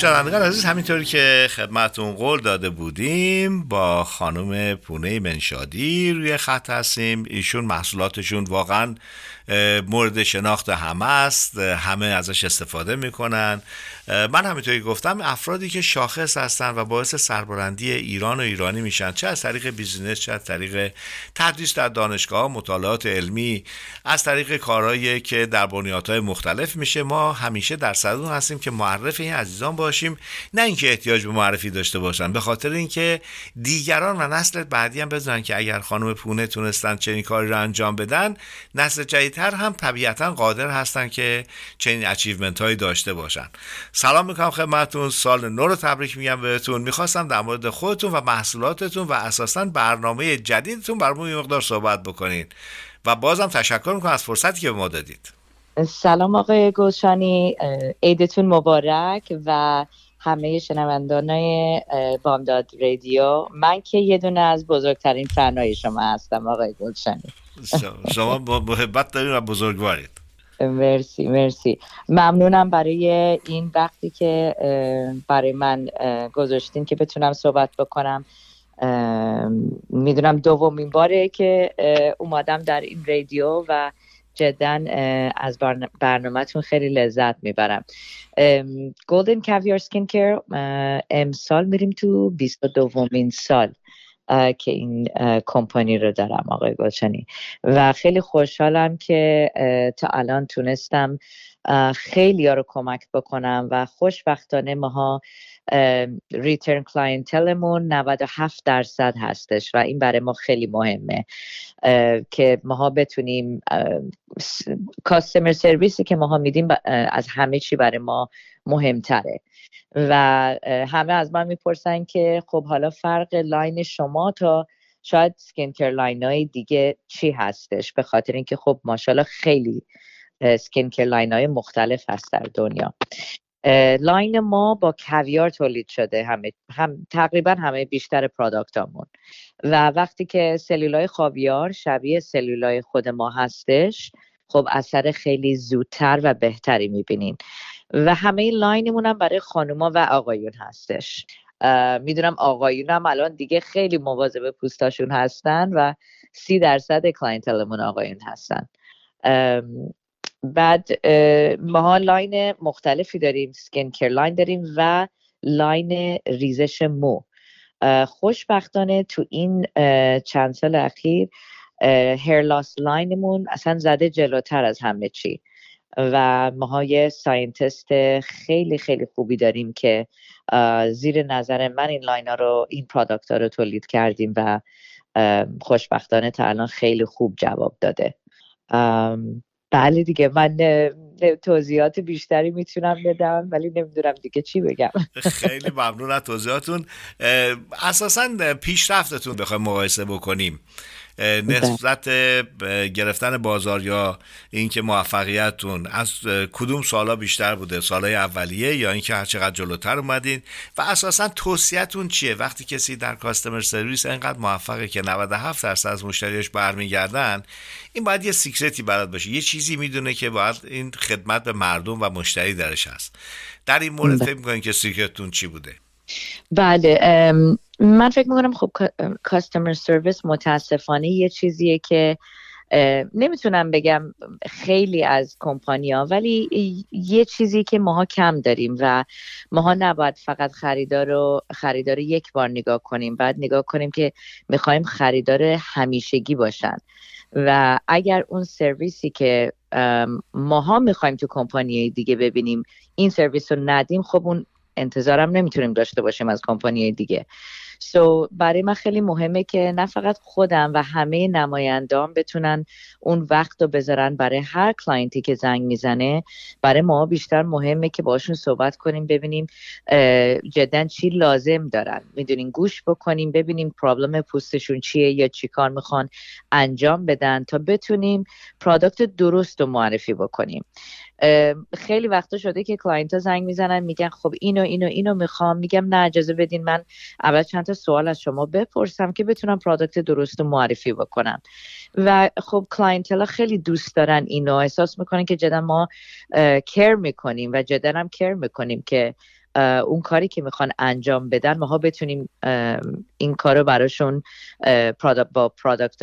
شنوندگان عزیز همینطوری که خدمتون قول داده بودیم با خانم پونه منشادی روی خط هستیم. ایشون محصولاتشون واقعا مورد شناخت همه است. همه ازش استفاده می‌کنن. من همینطوری گفتم افرادی که شاخص هستن و باعث سربلندی ایران و ایرانی میشن چه از طریق بیزینس چه از طریق تدریس در دانشگاه مطالعات علمی از طریق کارهایی که در بنیادهای مختلف میشه. ما همیشه در صدون هستیم که معرف این عزیزان باشیم نه اینکه احتیاج به معرفی داشته باشن. به خاطر اینکه دیگران و نسل بعدی هم بدونن که اگر خانم پونه تونستن چنین کاری رو انجام بدن نسل جدیدتر هم طبیعتا قادر هستن که چنین اچیومنت هایی داشته باشن. سلام می‌کنم خدمتتون. سال نو رو تبریک میگم بهتون. می‌خواستم در مورد خودتون و محصولاتتون و اساسا برنامه جدیدتون برامون یه مقدار صحبت بکنین. و بازم تشکر می‌کنم از فرصتی که به ما دادید. سلام آقای گلشانی. عیدتون مبارک و همه شنوندان بامداد رادیو. من که یه دونه از بزرگترین فنای شما هستم آقای گلشانی. شما با محبت دارین و بزرگوارید. مرسی مرسی. ممنونم برای این وقتی که برای من گذاشتین که بتونم صحبت بکنم. می‌دونم دومین باره که اومدم در این رادیو و جدا از برنامهتون خیلی لذت می‌برم. Golden Caviar Skin Care امسال میریم تو 22 دومین سال. که این کمپانی رو دارم آقای گلشنی. و خیلی خوشحالم که تا الان تونستم خیلی ها رو کمک بکنم و خوشبختانه ماها return clientele مون 97 درصد هستش و این برای ما خیلی مهمه که ماها بتونیم customer service ی که ماها میدیم از همه چی برای ما مهمتره. و همه از من می‌پرسن که خب حالا فرق line شما تا شاید skin care line های دیگه چی هستش؟ به خاطر اینکه خب ماشاءالله خیلی skin care line های مختلف هست در دنیا. line ما با caviar تولید شده همه هم تقریبا همه بیشتر product امون و وقتی که سلولای خاویار شبیه سلولای خود ما هستش خب اثر خیلی زودتر و بهتری می‌بینین و همه line مون هم برای خانوما و آقایون هستش. می‌دونم آقایون هم الان دیگه خیلی مواظب پوستاشون هستن و سی درصد clientele مون آقایون هستن. بعد ما line مختلفی داریم skin care line داریم و line ریزش مو. خوشبختانه تو این چند سال اخیر hair loss line مون اصلا زده جلوتر از همه چی. و ما یه scientist خیلی خیلی خوبی داریم که زیر نظر من این line ها رو این product ها رو تولید کردیم و خوشبختانه تا الان خیلی خوب جواب داده. بله دیگه من توضیحات بیشتری می‌تونم بدم ولی نمی‌دونم دیگه چی بگم. خیلی ممنون از توضیحاتون. اساسا پیشرفتتون بخوایم مقایسه بکنیم. نسبت گرفتن بازار یا اینکه موفقیتتون از کدوم سالا بیشتر بوده؟ سالهای اولیه یا اینکه هر چقدر جلوتر اومدین؟ و اساسا توصیهتون چیه؟ وقتی کسی در کاستمر سرویس انقدر موفقه که 97 درصد از مشتریاش برمیگردن این باید یه secret ی برات باشه. یه چیزی می‌دونه که باید این خدمت به مردم و مشتری درش هست. در این مورد فکر می‌کنین که secret تون چی بوده؟ بله من فکر می‌کنم خب customer service متاسفانه یه چیزیه که نمی‌تونم بگم خیلی از کمپانیا ولی یه چیزی که ماها کم داریم و ماها نباید فقط خریدار رو خریدار یک بار نگاه کنیم. بعد نگاه کنیم که می‌خوایم خریدار همیشگی باشن. و اگر اون سرویسی که ماها می‌خوایم تو کمپانی دیگه ببینیم این سرویس رو ندیم خب اون انتظارم نمی‌تونیم داشته باشیم از کمپانی دیگه. so برای من خیلی مهمه که نه فقط خودم و همه نماینده‌هامون بتونن اون وقت رو بذارن برای هر client ی که زنگ می‌زنه. برای ما بیشتر مهمه که باشون صحبت کنیم ببینیم جدا چی لازم دارن. می‌دونین گوش بکنیم ببینیم problem پوستشون چیه یا چی کار می‌خوان انجام بدن تا بتونیم product درست رو معرفی بکنیم. خیلی وقتا شده که client ها زنگ می‌زنن میگن خب اینو اینو اینو می‌خوام. میگم نه اجازه بدین من اول چند تا سوال از شما بپرسم که بتونم product درست معرفی بکنم. و خب clientele ا خیلی دوست دارن اینو. احساس می‌کنن که جدا ما کر می‌کنیم و جدا هم کر می‌کنیم که اون کاری که می‌خوان انجام بدن ماها بتونیم این کار رو براشون با پرادکت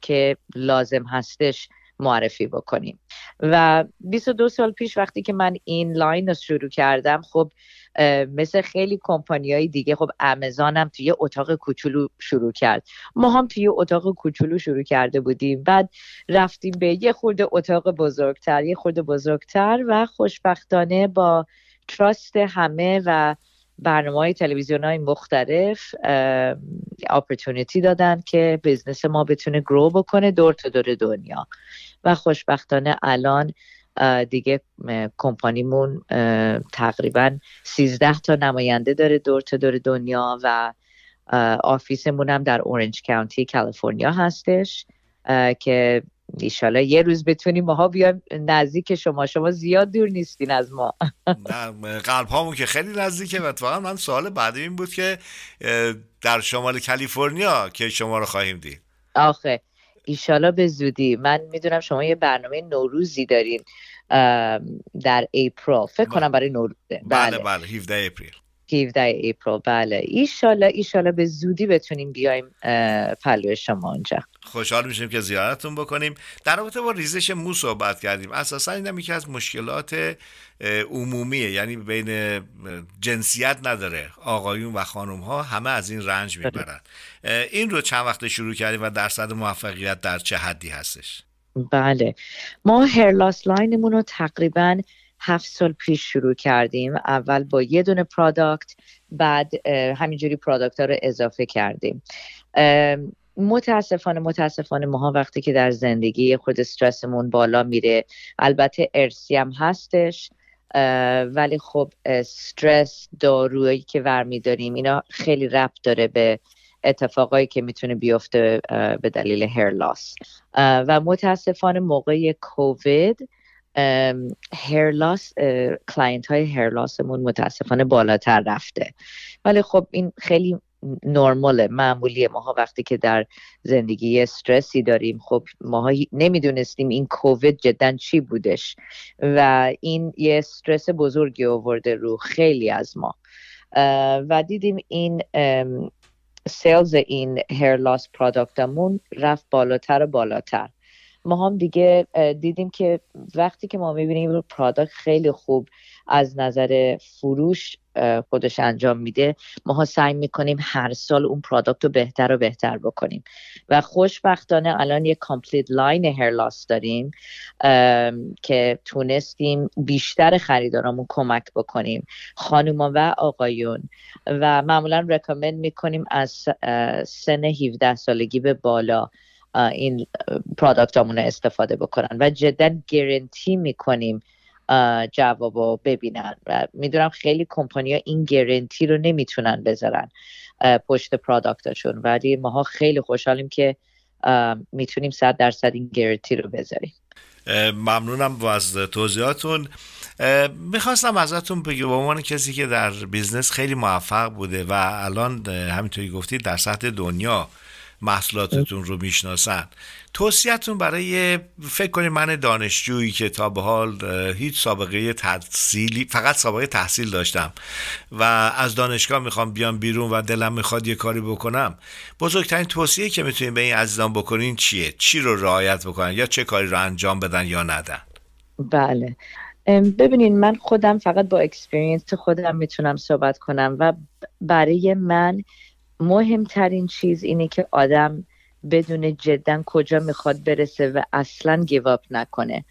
که لازم هستش معرفی بکنیم. و 22 سال پیش وقتی که من این لاین رو شروع کردم خب مثل خیلی کمپانی های دیگه خب امازون هم توی اتاق کوچولو شروع کرد. ما هم توی اتاق کوچولو شروع کرده بودیم. بعد رفتیم به یه خورده اتاق بزرگتر یه خورده بزرگتر و خوشبختانه با تراست همه و برنامه های تلویزیون های مختلف اپورتونیتی دادن که بزنس ما بتونه گرو بکنه دور تا دور دنیا. و خوشبختانه الان دیگه کمپانیمون تقریبا 13 تا نماینده داره دور تا دور دنیا و آفیسمون هم در اورنج کانتی کالیفرنیا هستش که ایشالا یه روز بتونیم ماها بیایم نزدیک شما. شما زیاد دور نیستین از ما. نه قلب هامون که خیلی نزدیکه و اتفاقا من سوال بعدی این بود که در شمال کالیفرنیا که شما رو خواهیم دید؟ آخه ایشالا به زودی. من می‌دونم شما یه برنامه نوروزی دارین در اپریل. فکر کنم برای نوروزه. بله بله, بله. 17 اپریل. 17 اپریل. بله. ایشالا ایشالا به زودی بتونیم بیایم پهلو شما اونجا. خوشحال میشیم که زیارتتون بکنیم. در رابطه با ریزش مو صحبت کردیم. اساسا این یکی از مشکلات عمومیه. یعنی بین جنسیت نداره. آقایون و خانم ها همه از این رنج می‌برن. این رو چند وقت شروع کردیم و درصد موفقیت در چه حدی هستش؟ بله. ما hair loss line مون رو تقریبا هفت سال پیش شروع کردیم. اول با یه دونه پرادکت بعد همینجوری پرادکت ها رو اضافه کردیم. متاسفانه متاسفانه ماها وقتی که در زندگی خود استرسمون بالا میره البته ارسی هم هستش. ولی خب استرس دارویی که ورمی داریم اینا خیلی ربط داره به اتفاقایی که می‌تونه بیفته به دلیل هیر لاس و متاسفانه موقع کووید hair loss client های hair loss مون متاسفانه بالاتر رفته. ولی خب این خیلی نرماله معمولیه. ماها وقتی که در زندگی استرسی داریم خب ماها نمی‌دونستیم این کووید جدا چی بودش. و این یه استرس بزرگی آورده رو خیلی از ما. و دیدیم این sales این hair loss product مون رفت بالاتر و بالاتر. ما هم دیگه دیدیم که وقتی که ما می‌بینیم product خیلی خوب از نظر فروش خودش انجام میده ما سعی می‌کنیم هر سال اون product رو بهتر و بهتر بکنیم. و خوشبختانه الان یه complete line hair loss داریم که تونستیم بیشتر خریدارامون کمک بکنیم. خانوما و آقایون. و معمولا رکامند می‌کنیم از سن 17 سالگی به بالا. این پرادکت رو استفاده بکنن و جدا گرنتی می‌کنیم جواب رو ببینن و می‌دونم خیلی کمپانیا این گرنتی رو نمی‌تونن بذارن پشت پرادکتشون ولی ماها خیلی خوشحالیم که می‌تونیم صد درصد این گرنتی رو بذاریم. ممنونم از توضیحاتون. می‌خواستم ازتون بگم به عنوان کسی که در business خیلی موفق بوده و الان همینطوری گفتید در سطح دنیا محصولاتتون رو می‌شناسن. توصیهتون برای فکر کنید من دانشجویی که تا به حال هیچ سابقه تحصیلی فقط سابقه تحصیل داشتم و از دانشگاه می‌خوام بیام بیرون و دلم می‌خواد یه کاری بکنم. بزرگترین توصیه که می‌تونید به این عزیزان بکنین چیه؟ چی رو رعایت بکنن؟ یا چه کاری رو انجام بدن یا ندن؟ بله. ببینین من خودم فقط با اکسپریانس خودم می‌تونم صحبت کنم و برای من مهمترین چیز اینه که آدم بدون جدا کجا می‌خواد برسه و اصلا گیواب نکنه.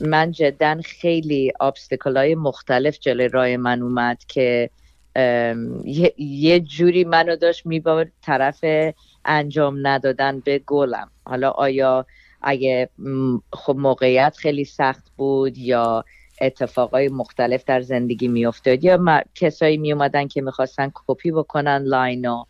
من جدا خیلی آبستکل های مختلف جلوی رای من اومد که یه جوری منو داشت میبارد طرف انجام ندادن به گلم. حالا آیا اگه خب موقعیت خیلی سخت بود یا اتفاقای مختلف در زندگی میافتاد یا کسایی می اومدن که می‌خواستن کپی بکنن line و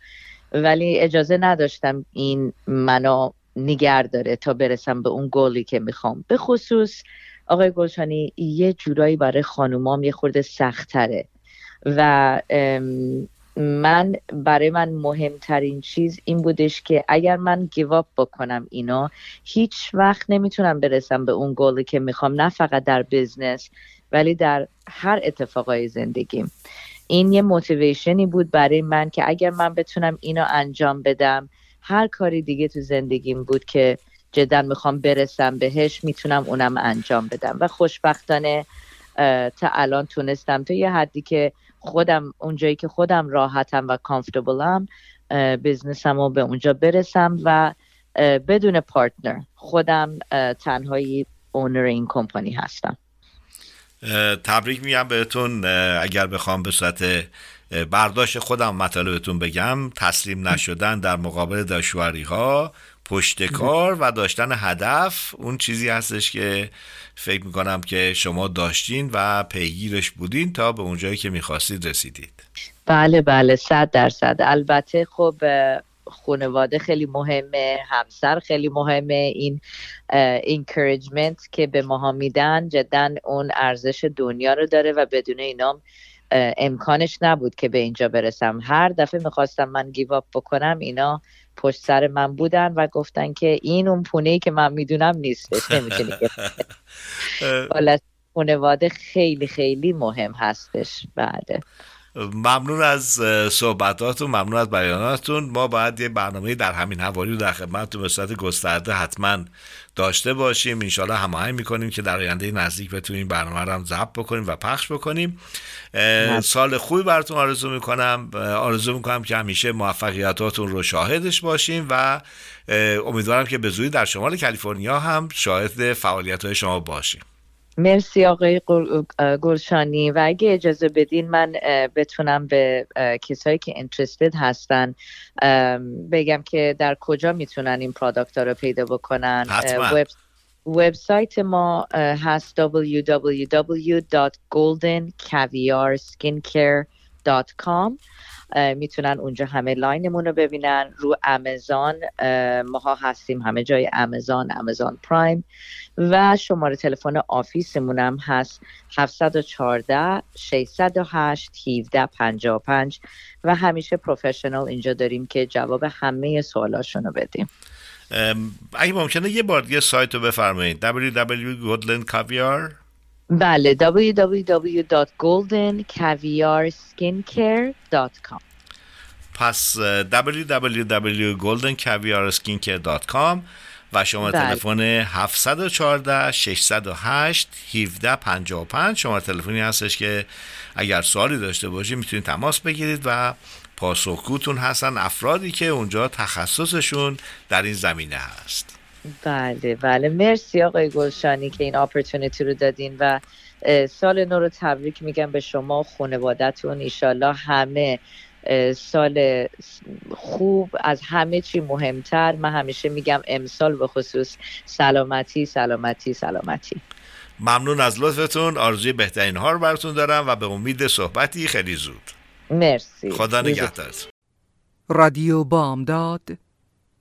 ولی اجازه نداشتم این منو نگه داره تا برسم به اون گلی که می‌خوام. به خصوص آقای گلشانی یه جورایی برای خانومام یه خورده سختره و من برای من مهمترین چیز این بودش که اگر من give up بکنم اینا هیچ وقت نمی‌تونم برسم به اون گلی که می‌خوام نه فقط در بزنس ولی در هر اتفاقای زندگیم این یه موتیویشنی بود برای من که اگر من بتونم اینو انجام بدم هر کاری دیگه تو زندگیم بود که جدا می‌خوام برسم بهش می‌تونم اونم انجام بدم. و خوشبختانه تا الان تونستم. تا یه حدی که خودم اونجایی که خودم راحتم و کامفتبلم بزنسم رو به اونجا برسم و بدون پارتنر خودم تنهایی اونر این کمپانی هستم. تبریک میگم بهتون. اگر بخوام به صورت برداشت خودم مطالبتون بگم تسلیم نشدن در مقابل دشواری ها پشت کار و داشتن هدف. اون چیزی هستش که فکر می‌کنم که شما داشتین و پیگیرش بودین تا به اونجایی که می‌خواستید رسیدید. بله بله صد درصد. البته خب خانواده خیلی مهمه همسر خیلی مهمه. این encouragement که به ماها میدن جدا اون ارزش دنیا رو داره و بدون اینام امکانش نبود که به اینجا برسم. هر دفعه می‌خواستم من give up بکنم اینا پشت سر من بودن و گفتن که این اون پونه که من می‌دونم نیستش نمی‌تونی خانواده خیلی خیلی مهم هستش بعد. ممنون از صحبتاتون ممنون از بیاناتون. ما باید یه برنامه در همین حوالی رو در خدمتتون به صورت گسترده حتما داشته باشیم. انشالله هماهنگ می‌کنیم که در آینده نزدیک بتونیم این برنامه رو هم ضبط بکنیم و پخش بکنیم. سال خوبی براتون آرزو می‌کنم. آرزو می‌کنم که همیشه موفقیتاتون رو شاهدش باشیم و امیدوارم که به زودی در شمال کالیفرنیا هم شاهد فعالیت های شما باشیم. مرسی آقای گلشانی. و اگه اجازه بدین من بتونم به کسایی که انترستد هستن بگم که در کجا می‌تونن این پرادکت ها رو پیدا بکنن. وب وبسایت ما هست www.goldencaviarskincare.com می‌تونن اونجا همه لاینمون رو ببینن. رو امازون ماها هستیم همه جای امازون امازون پرایم. و شماره تلفن آفیسمون هم هست 714 608 1755 و همیشه پروفشنال اینجا داریم که جواب همه سوالاشون رو بدیم اگه ممکنه یه بار دیگه سایت رو بفرمایید www.goodlandcaviar بله www.goldencaviarskincare.com پس www.goldencaviarskincare.com و شما بله. تلفن 714 608 1755 شما تلفنی هستش که اگر سوالی داشته باشید می‌تونید تماس بگیرید و پاسخگوتون هستن. افرادی که اونجا تخصصشون در این زمینه هست. بله بله. مرسی آقای گلشانی که این اپورتونیتی رو دادین و سال نو رو تبریک میگم به شما و خانوادتون ایشالله همه سال خوب از همه چی مهمتر. من همیشه میگم امسال به خصوص سلامتی سلامتی سلامتی. ممنون از لطفتون. آرزوی بهترین ها رو براتون دارم و به امید صحبتی خیلی زود. مرسی. خدا نگهدارت رادیو بامداد